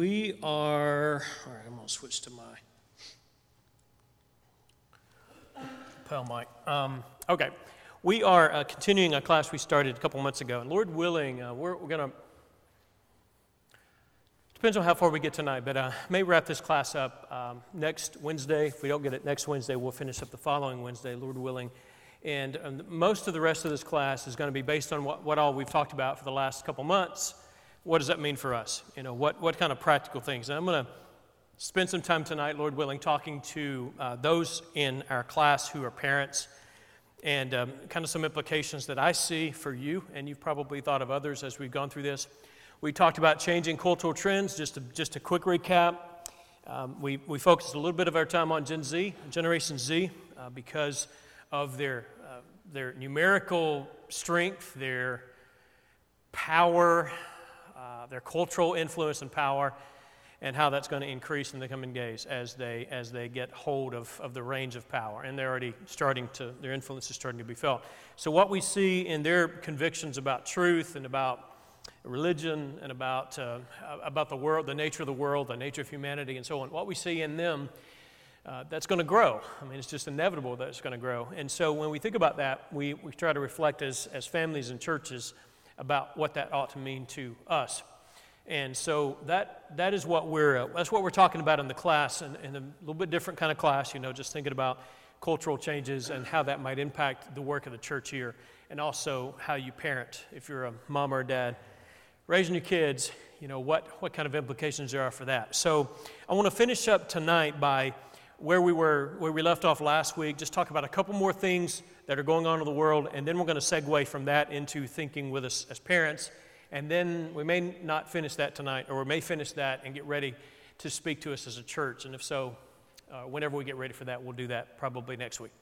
We are, all right, I'm going to switch to my lapel mic. Um, okay, we are uh, continuing a class we started a couple months ago, and Lord willing, uh, we're, we're going to, depends on how far we get tonight, but uh, may wrap this class up um, next Wednesday. If we don't get it next Wednesday, we'll finish up the following Wednesday, Lord willing. And um, most of the rest of this class is going to be based on what, what all we've talked about for the last couple months what does that mean for us? You know, what, what kind of practical things? And I'm going to spend some time tonight, Lord willing, talking to uh, those in our class who are parents and um, kind of some implications that I see for you, and you've probably thought of others as we've gone through this. We talked about changing cultural trends, just a, just a quick recap. Um, we, we focused a little bit of our time on Gen Z, Generation Z, uh, because of their, uh, their numerical strength, their power, uh, their cultural influence and power, and how that's going to increase in the coming days as they as they get hold of, of the range of power. And they're already starting to their influence is starting to be felt. So what we see in their convictions about truth and about religion and about uh, about the world, the nature of the world, the nature of humanity, and so on. What we see in them. Uh, that's going to grow. I mean, it's just inevitable that it's going to grow. And so when we think about that, we, we try to reflect as, as families and churches about what that ought to mean to us. And so that, that is what we're, uh, that's what we're talking about in the class, and a little bit different kind of class, you know, just thinking about cultural changes and how that might impact the work of the church here, and also how you parent, if you're a mom or a dad. Raising your kids, you know, what, what kind of implications there are for that. So I want to finish up tonight by where we were, where we left off last week, just talk about a couple more things that are going on in the world, and then we're going to segue from that into thinking with us as parents. And then we may not finish that tonight, or we may finish that and get ready to speak to us as a church. And if so, uh, whenever we get ready for that, we'll do that probably next week.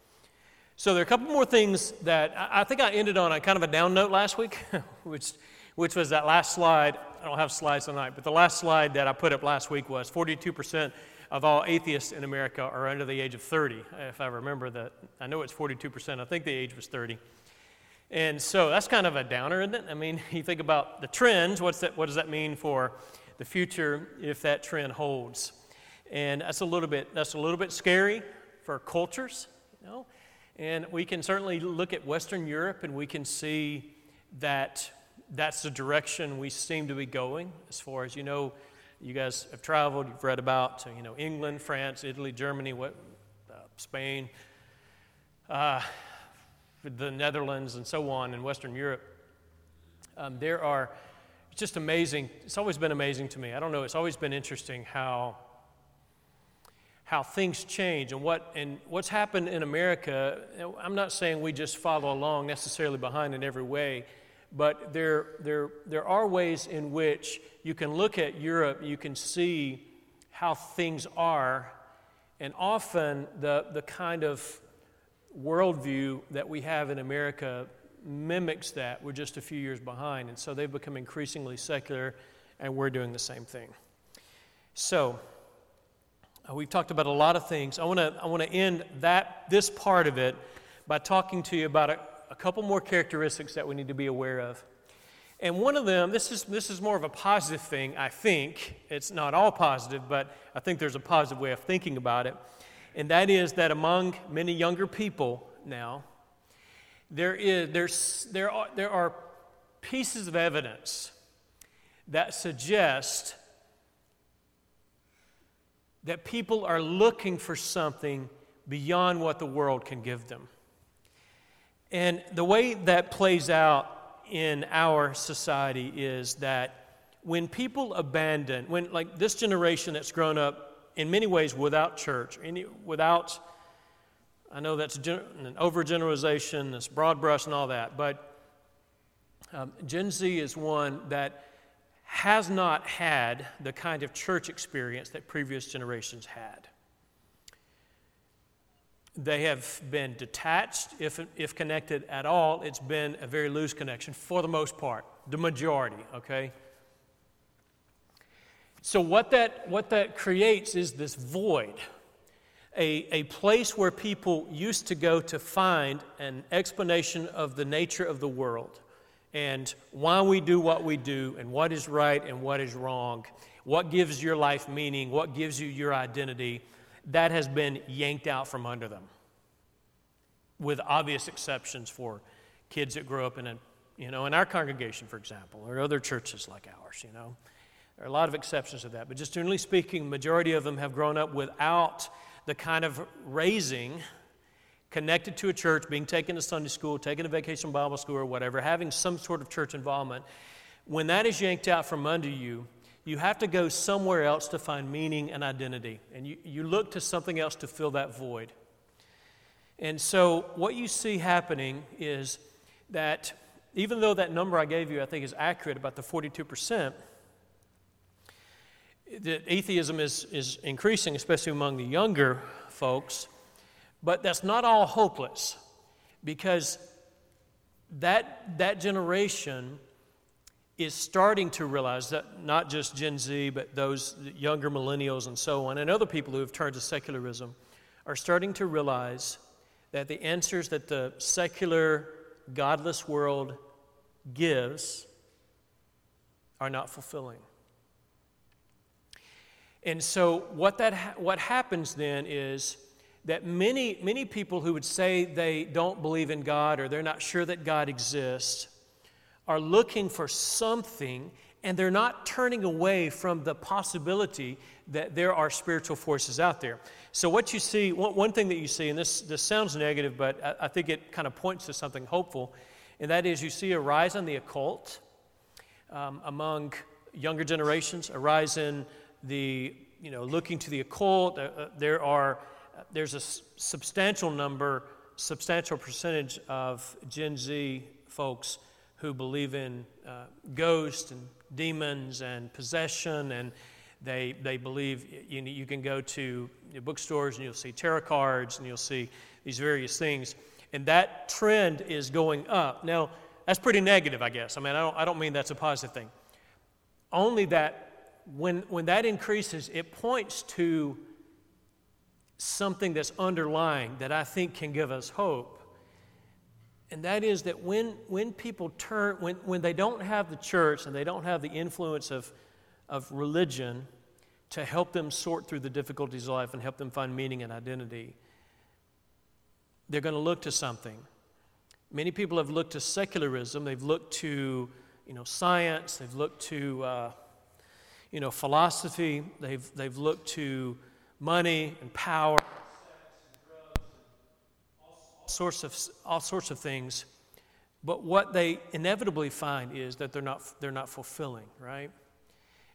So there are a couple more things that I, I think I ended on a kind of a down note last week, which, which was that last slide. I don't have slides tonight, but the last slide that I put up last week was 42% of all atheists in America are under the age of 30. If I remember that, I know it's 42%. I think the age was 30. And so that's kind of a downer, isn't it? I mean, you think about the trends. What's that, what does that mean for the future if that trend holds? And that's a little bit that's a little bit scary for cultures, you know. And we can certainly look at Western Europe and we can see that that's the direction we seem to be going as far as you know you guys have traveled, you've read about, you know, England, France, Italy, Germany, what, uh, Spain, uh, the Netherlands, and so on in Western Europe. Um, there are, it's just amazing. It's always been amazing to me. I don't know, it's always been interesting how how things change and what and what's happened in America. I'm not saying we just follow along necessarily behind in every way, but there, there, there are ways in which you can look at Europe, you can see how things are, and often the, the kind of worldview that we have in America mimics that. We're just a few years behind, and so they've become increasingly secular, and we're doing the same thing. So, uh, we've talked about a lot of things. I want to I want to end that this part of it by talking to you about a, a couple more characteristics that we need to be aware of. And one of them, this is, this is more of a positive thing, I think. It's not all positive, but I think there's a positive way of thinking about it. And that is that among many younger people now, there, is, there's, there, are, there are pieces of evidence that suggest that people are looking for something beyond what the world can give them. And the way that plays out in our society is that when people abandon, when like this generation that's grown up in many ways without church, any, without, I know that's an overgeneralization, this broad brush and all that, but um, Gen Z is one that has not had the kind of church experience that previous generations had. They have been detached, if, if connected at all. It's been a very loose connection for the most part, the majority, okay? So, what that, what that creates is this void, a, a place where people used to go to find an explanation of the nature of the world and why we do what we do and what is right and what is wrong. what gives your life meaning, what gives you your identity, that has been yanked out from under them. With obvious exceptions for kids that grow up in a, you know, in our congregation, for example, or other churches like ours, you know. There are a lot of exceptions to that, but just generally speaking, the majority of them have grown up without the kind of raising connected to a church, being taken to Sunday school, taken to vacation Bible school or whatever, having some sort of church involvement, when that is yanked out from under you, you have to go somewhere else to find meaning and identity. And you, you look to something else to fill that void. And so, what you see happening is that even though that number I gave you, I think, is accurate about the 42%, that atheism is, is increasing, especially among the younger folks. But that's not all hopeless because that, that generation is starting to realize that not just Gen Z, but those younger millennials and so on, and other people who have turned to secularism, are starting to realize that the answers that the secular, godless world gives are not fulfilling. And so, what, that ha- what happens then is that many, many people who would say they don't believe in God or they're not sure that God exists are looking for something and they're not turning away from the possibility that there are spiritual forces out there. So, what you see, one, one thing that you see, and this, this sounds negative, but I, I think it kind of points to something hopeful, and that is you see a rise in the occult um, among younger generations, a rise in the, you know, looking to the occult. Uh, uh, there are there's a substantial number, substantial percentage of Gen Z folks who believe in uh, ghosts and demons and possession, and they, they believe you, you can go to bookstores and you'll see tarot cards and you'll see these various things. And that trend is going up. Now, that's pretty negative, I guess. I mean, I don't, I don't mean that's a positive thing. Only that when, when that increases, it points to something that's underlying that I think can give us hope. And that is that when, when people turn, when, when they don't have the church and they don't have the influence of, of religion to help them sort through the difficulties of life and help them find meaning and identity, they're going to look to something. Many people have looked to secularism, they've looked to you know, science, they've looked to uh, you know, philosophy, they've, they've looked to money and power, sorts of, all sorts of things. But what they inevitably find is that they're not, they're not fulfilling, right?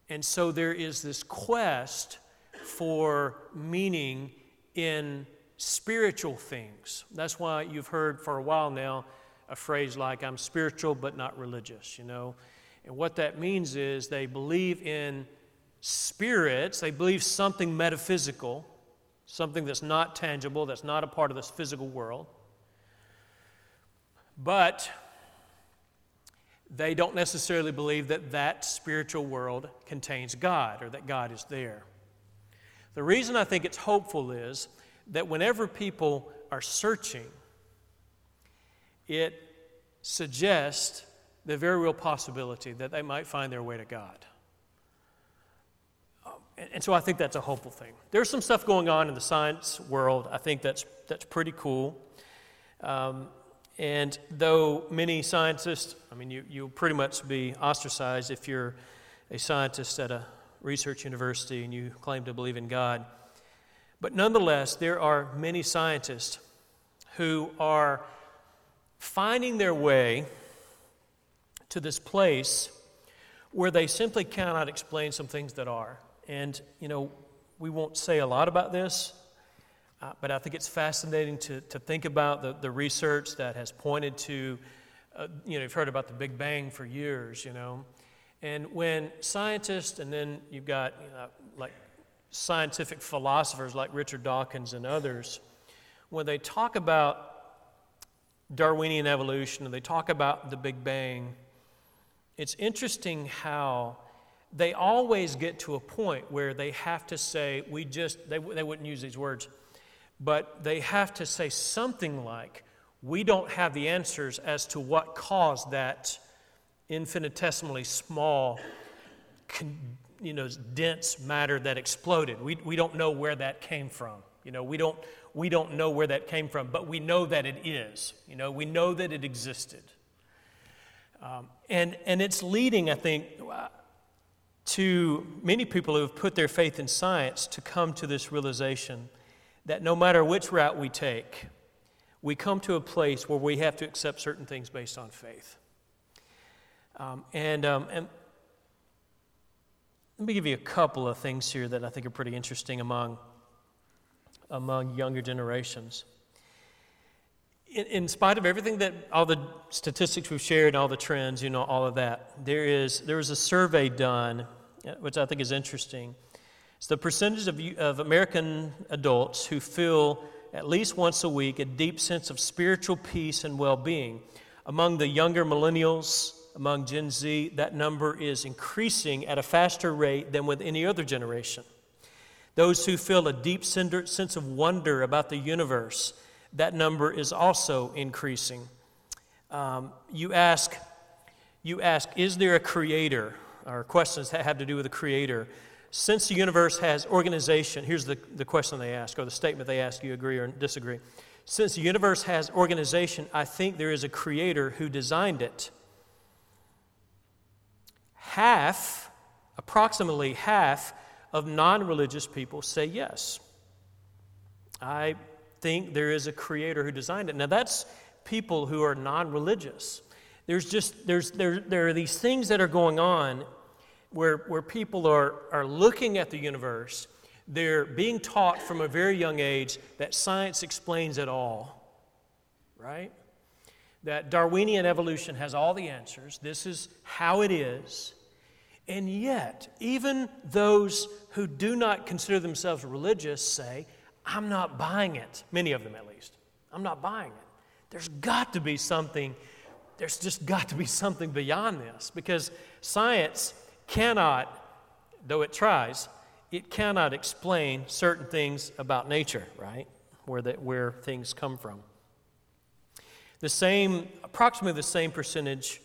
And so there is this quest for meaning in spiritual things. That's why you've heard for a while now a phrase like, I'm spiritual but not religious, you know? And what that means is they believe in spirits, they believe something metaphysical, something that's not tangible, that's not a part of this physical world. But they don't necessarily believe that that spiritual world contains God or that God is there. The reason I think it's hopeful is that whenever people are searching, it suggests the very real possibility that they might find their way to God. And so I think that's a hopeful thing. There's some stuff going on in the science world. I think that's, that's pretty cool. Um, and though many scientists, I mean, you, you'll pretty much be ostracized if you're a scientist at a research university and you claim to believe in God. But nonetheless, there are many scientists who are finding their way to this place where they simply cannot explain some things that are. And, you know, we won't say a lot about this, uh, but I think it's fascinating to, to think about the, the research that has pointed to, uh, you know, you've heard about the Big Bang for years, you know. And when scientists, and then you've got, you know, like scientific philosophers like Richard Dawkins and others, when they talk about Darwinian evolution and they talk about the Big Bang, it's interesting how they always get to a point where they have to say, we just, they, they wouldn't use these words, but they have to say something like, we don't have the answers as to what caused that infinitesimally small you know, dense matter that exploded. We, we don't know where that came from. You know, we don't, we don't know where that came from, but we know that it is. You know, we know that it existed. Um, and, and it's leading, I think, to many people who have put their faith in science to come to this realization that no matter which route we take, we come to a place where we have to accept certain things based on faith. Um, and, um, and let me give you a couple of things here that I think are pretty interesting among, among younger generations. In, in spite of everything that all the statistics we've shared, all the trends, you know, all of that, there is there was a survey done, which I think is interesting. It's the percentage of, of American adults who feel at least once a week a deep sense of spiritual peace and well being. Among the younger millennials, among Gen Z, that number is increasing at a faster rate than with any other generation. Those who feel a deep sense of wonder about the universe, that number is also increasing. Um, you ask, you ask, is there a creator? Or questions that have to do with a creator. Since the universe has organization, here's the, the question they ask, or the statement they ask, you agree or disagree. Since the universe has organization, I think there is a creator who designed it half, approximately half, of non religious people say yes. I think there is a creator who designed it. Now, that's people who are non religious. There's just, there's, there, there are these things that are going on where, where people are, are looking at the universe. They're being taught from a very young age that science explains it all, right? That Darwinian evolution has all the answers. This is how it is. And yet, even those who do not consider themselves religious say, I'm not buying it. Many of them, at least. I'm not buying it. There's got to be something, there's just got to be something beyond this because science cannot, though it tries, it cannot explain certain things about nature, right? Where, the, where things come from. The same, approximately the same percentage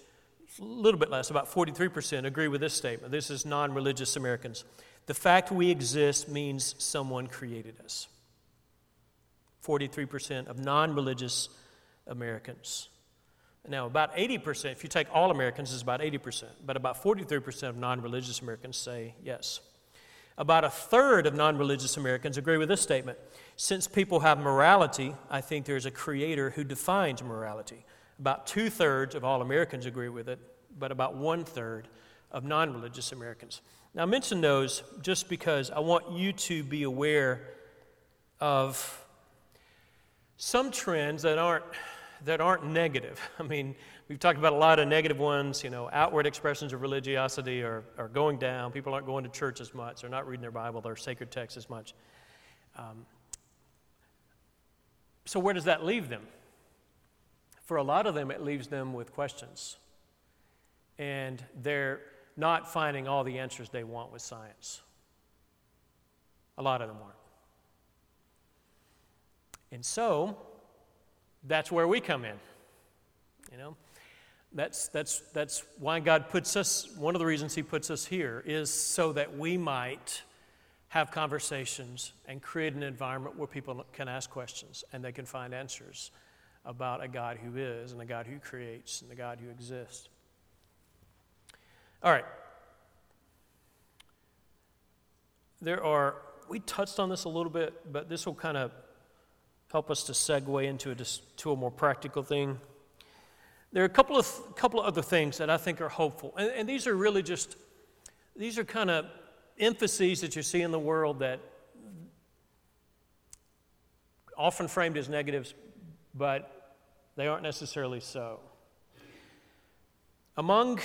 a little bit less, about 43% agree with this statement. This is non religious Americans. The fact we exist means someone created us. 43% of non religious Americans. Now, about 80%, if you take all Americans, is about 80%, but about 43% of non religious Americans say yes. About a third of non religious Americans agree with this statement. Since people have morality, I think there's a creator who defines morality. About two thirds of all Americans agree with it, but about one third of non religious Americans. Now, I mention those just because I want you to be aware of some trends that aren't, that aren't negative. I mean, we've talked about a lot of negative ones. You know, outward expressions of religiosity are, are going down. People aren't going to church as much. They're not reading their Bible, their sacred text as much. Um, so, where does that leave them? for a lot of them, it leaves them with questions. And they're not finding all the answers they want with science. A lot of them aren't. And so, that's where we come in. You know, that's, that's, that's why God puts us, one of the reasons He puts us here is so that we might have conversations and create an environment where people can ask questions and they can find answers about a God who is and a God who creates and a God who exists. All right. There are, we touched on this a little bit, but this will kind of help us to segue into a, to a more practical thing. There are a couple of, couple of other things that I think are hopeful. And, and these are really just, these are kind of emphases that you see in the world that often framed as negatives, but they aren't necessarily so. Among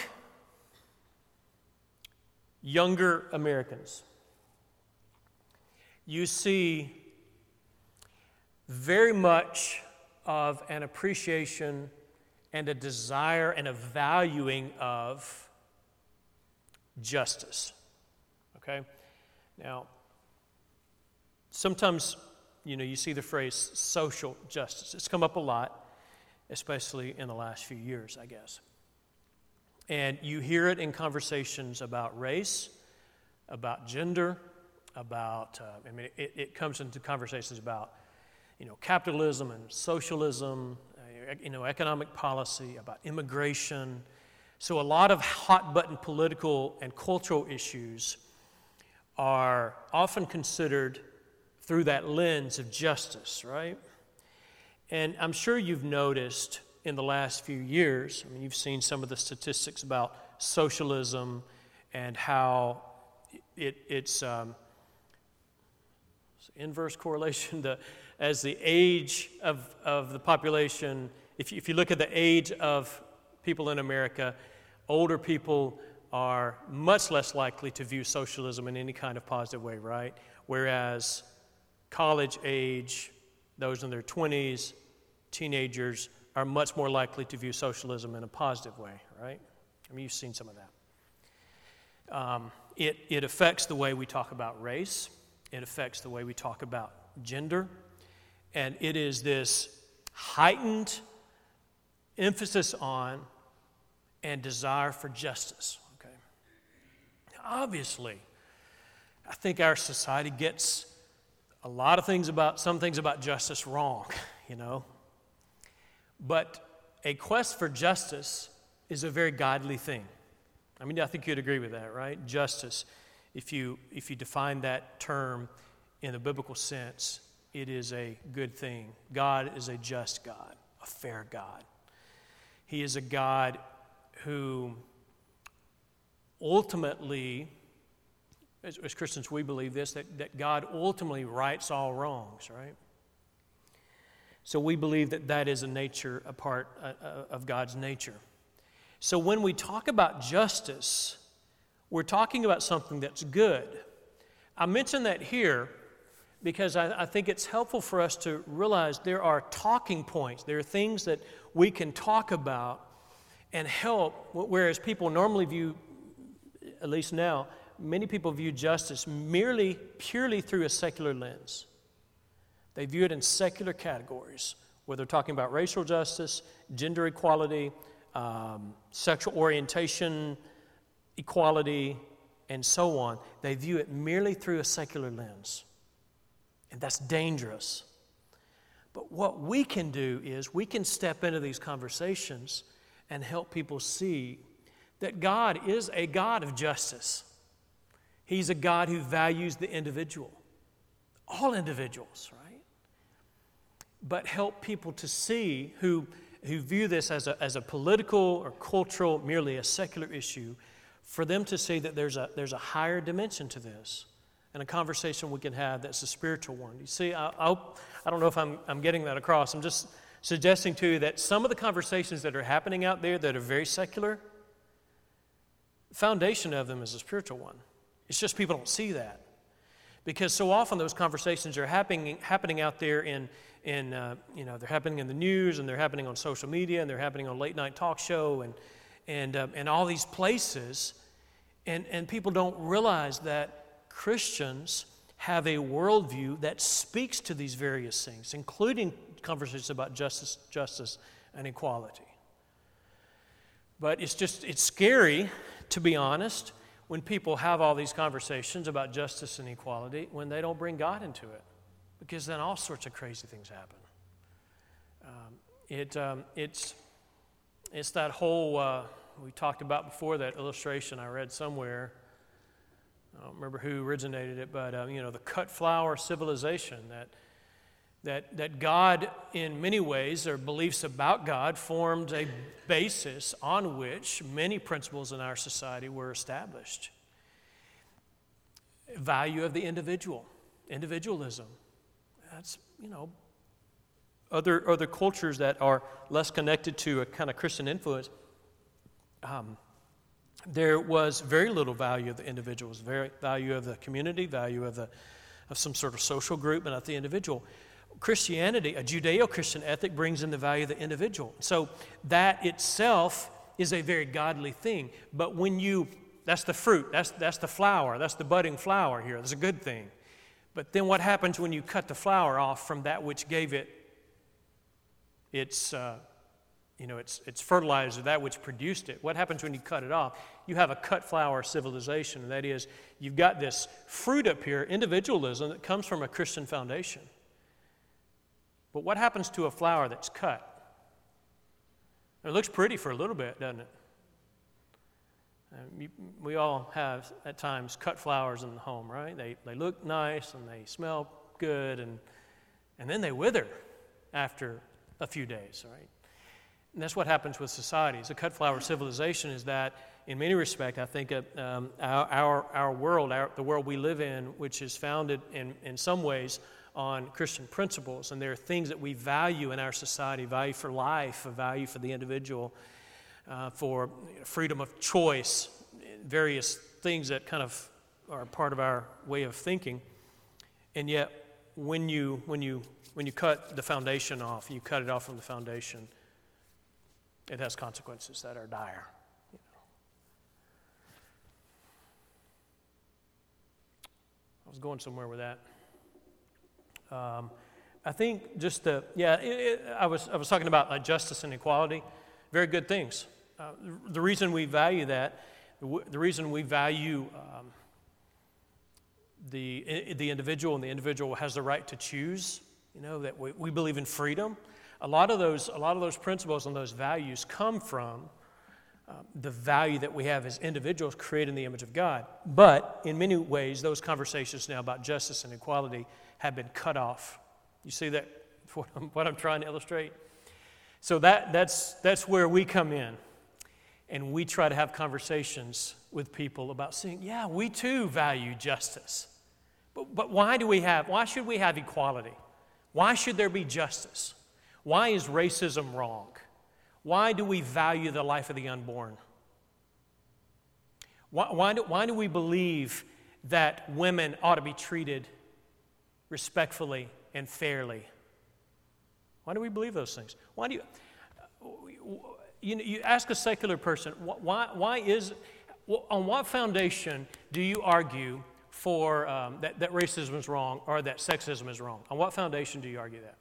younger Americans, you see very much of an appreciation and a desire and a valuing of justice. Okay? Now, sometimes, you know, you see the phrase social justice. It's come up a lot especially in the last few years, I guess. And you hear it in conversations about race, about gender, about, uh, I mean, it, it, comes into conversations about, you know, capitalism and socialism, uh, you know, economic policy, about immigration. So a lot of hot button political and cultural issues are often considered through that lens of justice, right? And I'm sure you've noticed in the last few years, I mean, you've seen some of the statistics about socialism and how it, it's, um, inverse correlation. The, as the age of, of the population, if you, if you look at the age of people in America, older people are much less likely to view socialism in any kind of positive way, right? Whereas college age, those in their 20s, teenagers, are much more likely to view socialism in a positive way, right? I mean, you've seen some of that. Um, it, it affects the way we talk about race, it affects the way we talk about gender, and it is this heightened emphasis on and desire for justice Okay? obviously, I think our society gets a lot of things about, some things about justice wrong, you know. But a quest for justice is a very godly thing. I mean, I think you'd agree with that, right? Justice, if you, if you define that term in the biblical sense, it is a good thing. God is a just God, a fair God. He is a God who ultimately, as, as Christians, we believe this that, that God ultimately rights all wrongs, right? So we believe that that is a nature, a part uh, uh, of God's nature. So when we talk about justice, we're talking about something that's good. I mention that here because I, I, think it's helpful for us to realize there are talking points. There are things that we can talk about and help, whereas people normally view at least now, many people view justice merely, purely through a secular lens. They view it in secular categories, whether talking about racial justice, gender equality, um, sexual orientation equality, and so on. They view it merely through a secular lens. And that's dangerous. But what we can do is we can step into these conversations and help people see that God is a God of justice. He's a God who values the individual, all individuals, right? But help people to see who, who view this as a, as a political or cultural, merely a secular issue, for them to see that there's a, there's a higher dimension to this and a conversation we can have that's a spiritual one. You see, I, I, I don't know if I'm, I'm getting that across. I'm just suggesting to you that some of the conversations that are happening out there that are very secular, foundation of them is a spiritual one. It's just people don't see that. Because so often those conversations are happening, happening out there in, in uh, you know, they're happening in the news and they're happening on social media and they're happening on late night talk show and, and, uh, and all these places. And, and people don't realize that Christians have a worldview that speaks to these various things, including conversations about justice, justice and equality. But it's just, it's scary to be honest, when people have all these conversations about justice and equality, when they don't bring God into it, because then all sorts of crazy things happen. Um, it, um, it's, it's that whole, uh, we talked about before, that illustration I read somewhere. I don't remember who originated it, but um, you know, the cut flower civilization that that, that God, in many ways, or beliefs about God, formed a basis on which many principles in our society were established. Value of the individual, individualism. That's, you know, other, other cultures that are less connected to a kind of Christian influence. Um, there was very little value of the individuals, very value of the community, value of the of some sort of social group, but not the individual. Christianity, a Judeo Christian ethic, brings in the value of the individual. So that itself is a very godly thing. But when you, that's the fruit, that's, that's the flower, that's the budding flower here, that's a good thing. But then what happens when you cut the flower off from that which gave it its, uh, you know, it's, it's fertilizer, that which produced it. What happens when you cut it off? You have a cut flower civilization, and that is, you've got this fruit up here, individualism, that comes from a Christian foundation. But what happens to a flower that's cut? It looks pretty for a little bit, doesn't it? Um, we all have, at times, cut flowers in the home, right? They, they look nice and they smell good, and, and then they wither after a few days, right? And that's what happens with societies. A cut flower civilization is that, in many respects, I think uh, um, our, our, our, world, our, the world we live in, which is founded in, in some ways on Christian principles, and there are things that we value in our society value for life, a value for the individual, uh, for freedom of choice, various things that kind of are part of our way of thinking. And yet, when you, when you, when you cut the foundation off, you cut it off from the foundation it has consequences that are dire. You know. I was going somewhere with that. Um, I think just the, yeah, it, it, I, was, I was talking about uh, justice and equality. Very good things. Uh, the reason we value that, the reason we value um, the, the individual and the individual has the right to choose, you know, that we, we believe in freedom a lot of those, a lot of those principles and those values come from uh, the value that we have as individuals created in the image of God. But in many ways, those conversations now about justice and equality have been cut off. You see that, what I'm, what I'm trying to illustrate? So that, that's, that's where we come in. And we try to have conversations with people about saying, yeah, we too value justice. But, but why do we have, why should we have equality? Why should there be justice? Why is racism wrong? Why do we value the life of the unborn? Why, why, do, why do we believe that women ought to be treated respectfully and fairly? Why do we believe those things? Why do you, you, you ask a secular person, why, why is, on what foundation do you argue for um, that, that racism is wrong or that sexism is wrong? On what foundation do you argue that?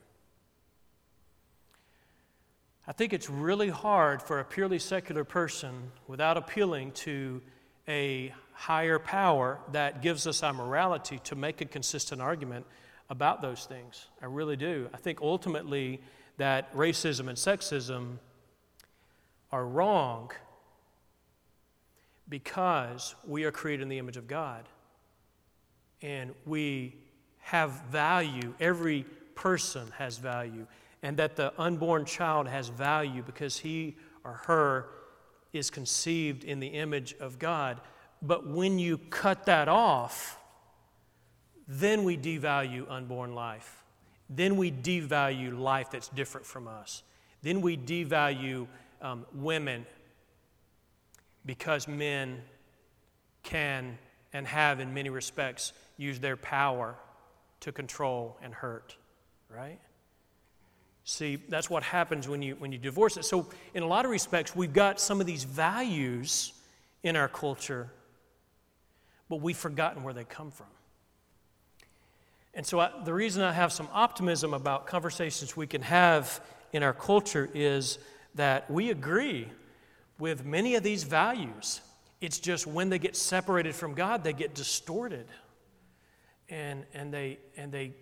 I think it's really hard for a purely secular person without appealing to a higher power that gives us our morality to make a consistent argument about those things. I really do. I think ultimately that racism and sexism are wrong because we are created in the image of God and we have value. Every person has value and that the unborn child has value because he or her is conceived in the image of God. But when you cut that off, then we devalue unborn life. Then we devalue life that's different from us. Then we devalue um, women because men can and have, in many respects, used their power to control and hurt, right? See, that's what happens when you, when you divorce it. So, in a lot of respects, we've got some of these values in our culture, but we've forgotten where they come from. And so, I, the reason I have some optimism about conversations we can have in our culture is that we agree with many of these values. It's just when they get separated from God, they get distorted. And, and, they, and they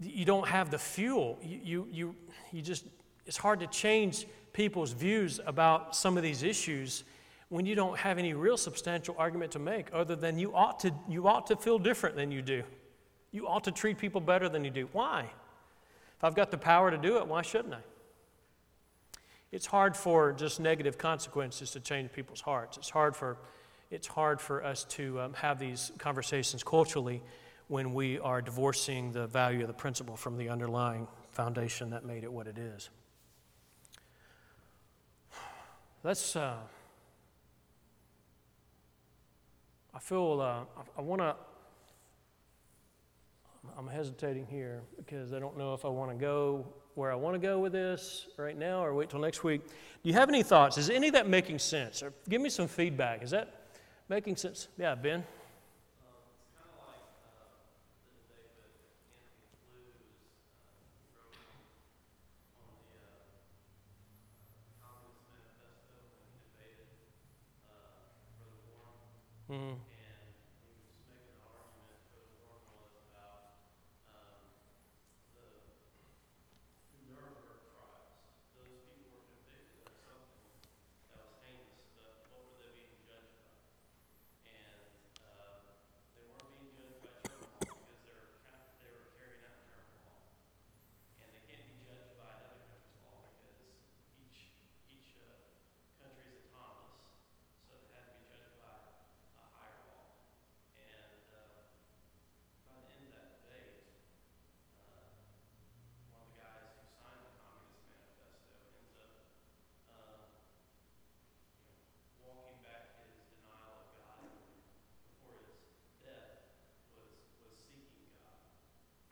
you don't have the fuel. You, you, you, just, it's hard to change people's views about some of these issues when you don't have any real substantial argument to make other than you ought to, you ought to feel different than you do. You ought to treat people better than you do. Why? If I've got the power to do it, why shouldn't I? It's hard for just negative consequences to change people's hearts. It's hard for, it's hard for us to um, have these conversations culturally when we are divorcing the value of the principle from the underlying foundation that made it what it is. Let's, uh, I feel, uh, I, I want to, I'm hesitating here because I don't know if I want to go where I want to go with this right now or wait till next week. Do you have any thoughts? Is any of that making sense? Or give me some feedback. Is that making sense? Yeah, Ben?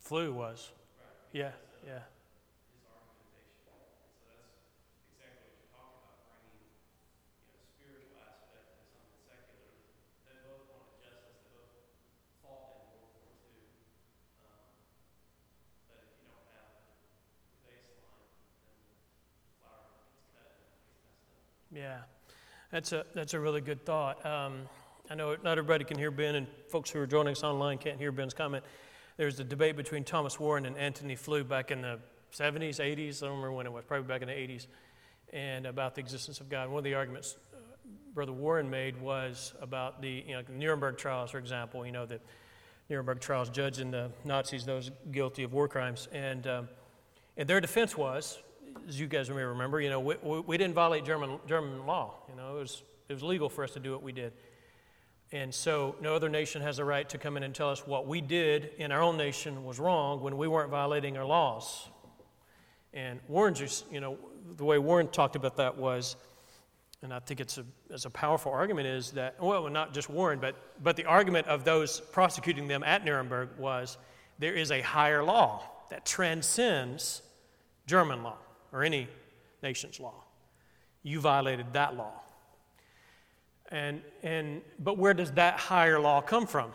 Flew was. Yeah, yeah. Yeah, that's a, that's a really good thought. Um, I know not everybody can hear Ben, and folks who are joining us online can't hear Ben's comment. There's a debate between Thomas Warren and Antony Flew back in the 70s, 80s. I don't remember when it was, probably back in the 80s, and about the existence of God. One of the arguments uh, Brother Warren made was about the you know, Nuremberg trials, for example. You know, the Nuremberg trials judging the Nazis, those guilty of war crimes. And, um, and their defense was as you guys may remember, you know, we, we didn't violate German, German law. You know, it was, it was legal for us to do what we did. And so no other nation has a right to come in and tell us what we did in our own nation was wrong when we weren't violating our laws. And Warren just, you know, the way Warren talked about that was, and I think it's a, it's a powerful argument, is that, well, not just Warren, but, but the argument of those prosecuting them at Nuremberg was there is a higher law that transcends German law or any nation's law. You violated that law. And, and, but where does that higher law come from?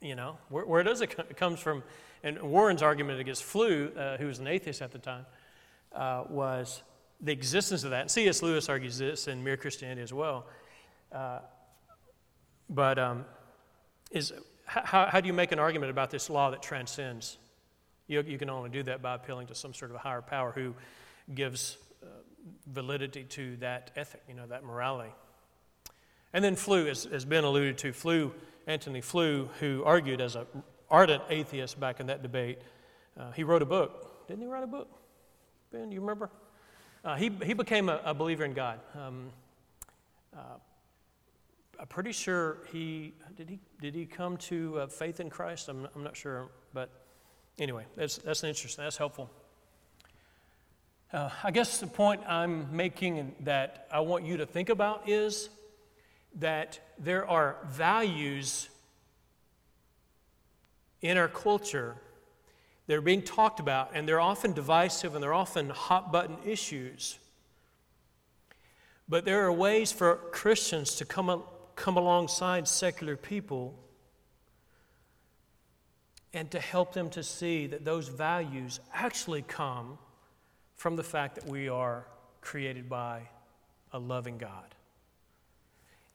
You know, where, where does it come? It comes from, and Warren's argument against Flew, uh, who was an atheist at the time, uh, was the existence of that. And C.S. Lewis argues this in Mere Christianity as well. Uh, but um, is, how, how do you make an argument about this law that transcends you, you can only do that by appealing to some sort of a higher power who gives uh, validity to that ethic, you know, that morality. And then Flew, as has been alluded to, Flew, Antony Flew, who argued as an ardent atheist back in that debate, uh, he wrote a book. Didn't he write a book? Ben, do you remember? Uh, he, he became a, a, believer in God. Um, uh, I'm pretty sure he did he did he come to uh, faith in Christ. I'm, I'm not sure, but Anyway, that's, that's interesting. That's helpful. Uh, I guess the point I'm making that I want you to think about is that there are values in our culture that are being talked about, and they're often divisive and they're often hot button issues. But there are ways for Christians to come, come alongside secular people and to help them to see that those values actually come from the fact that we are created by a loving God.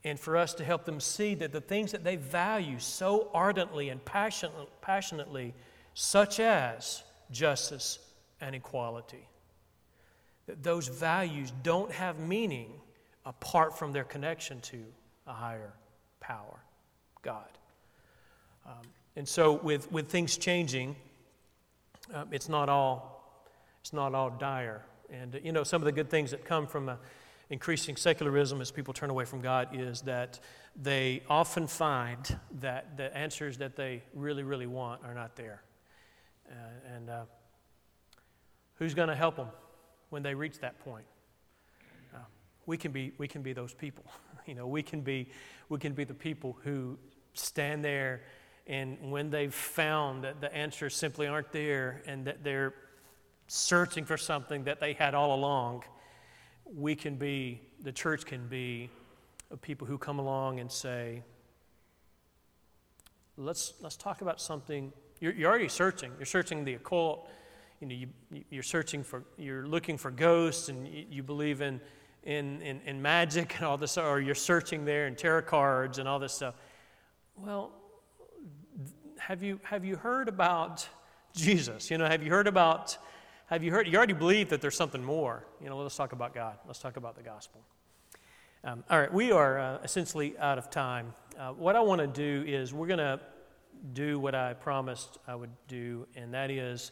And for us to help them see that the things that they value so ardently and passionately, such as justice and equality, that those values don't have meaning apart from their connection to a higher power, God. Um, and so, with, with things changing, uh, it's, not all, it's not all dire. And, you know, some of the good things that come from uh, increasing secularism as people turn away from God is that they often find that the answers that they really, really want are not there. Uh, and uh, who's going to help them when they reach that point? Uh, we, can be, we can be those people. you know, we can be, we can be the people who stand there and when they've found that the answers simply aren't there and that they're searching for something that they had all along, we can be, the church can be, people who come along and say, let's, let's talk about something. You're, you're already searching. You're searching the occult. You know, you, you're searching for, you're looking for ghosts and you, you believe in in, in, in magic and all this, or you're searching there in tarot cards and all this stuff. Well, have you, have you heard about Jesus? You know, have you heard about, have you heard, you already believe that there's something more. You know, let's talk about God. Let's talk about the gospel. Um, all right, we are uh, essentially out of time. Uh, what I want to do is we're going to do what I promised I would do, and that is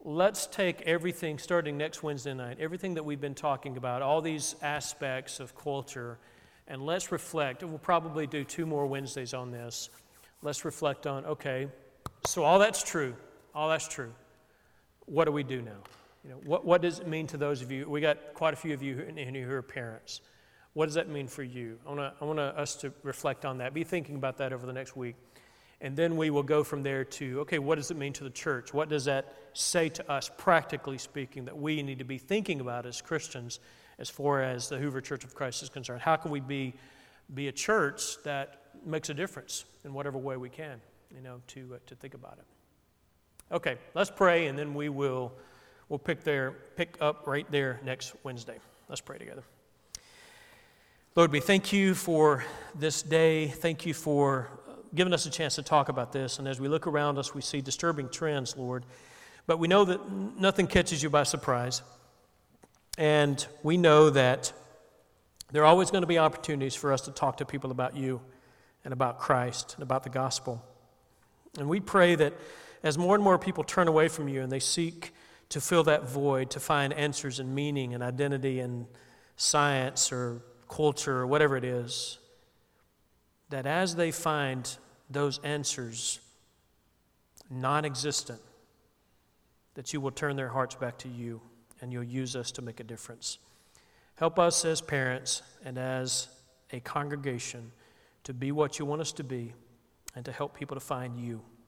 let's take everything starting next Wednesday night, everything that we've been talking about, all these aspects of culture, and let's reflect. We'll probably do two more Wednesdays on this. Let's reflect on okay, so all that's true. All that's true. What do we do now? You know, what, what does it mean to those of you? We got quite a few of you in who are parents. What does that mean for you? I want, I want us to reflect on that. Be thinking about that over the next week. And then we will go from there to okay, what does it mean to the church? What does that say to us, practically speaking, that we need to be thinking about as Christians as far as the Hoover Church of Christ is concerned? How can we be, be a church that makes a difference in whatever way we can, you know, to, uh, to think about it? Okay, let's pray, and then we will we'll pick, there, pick up right there next Wednesday. Let's pray together. Lord, we thank you for this day. Thank you for uh, giving us a chance to talk about this. And as we look around us, we see disturbing trends, Lord. But we know that nothing catches you by surprise. And we know that there are always going to be opportunities for us to talk to people about you and about Christ and about the gospel. And we pray that as more and more people turn away from you and they seek to fill that void, to find answers and meaning and identity in science or culture or whatever it is, that as they find those answers non existent, that you will turn their hearts back to you and you'll use us to make a difference. Help us as parents and as a congregation to be what you want us to be and to help people to find you.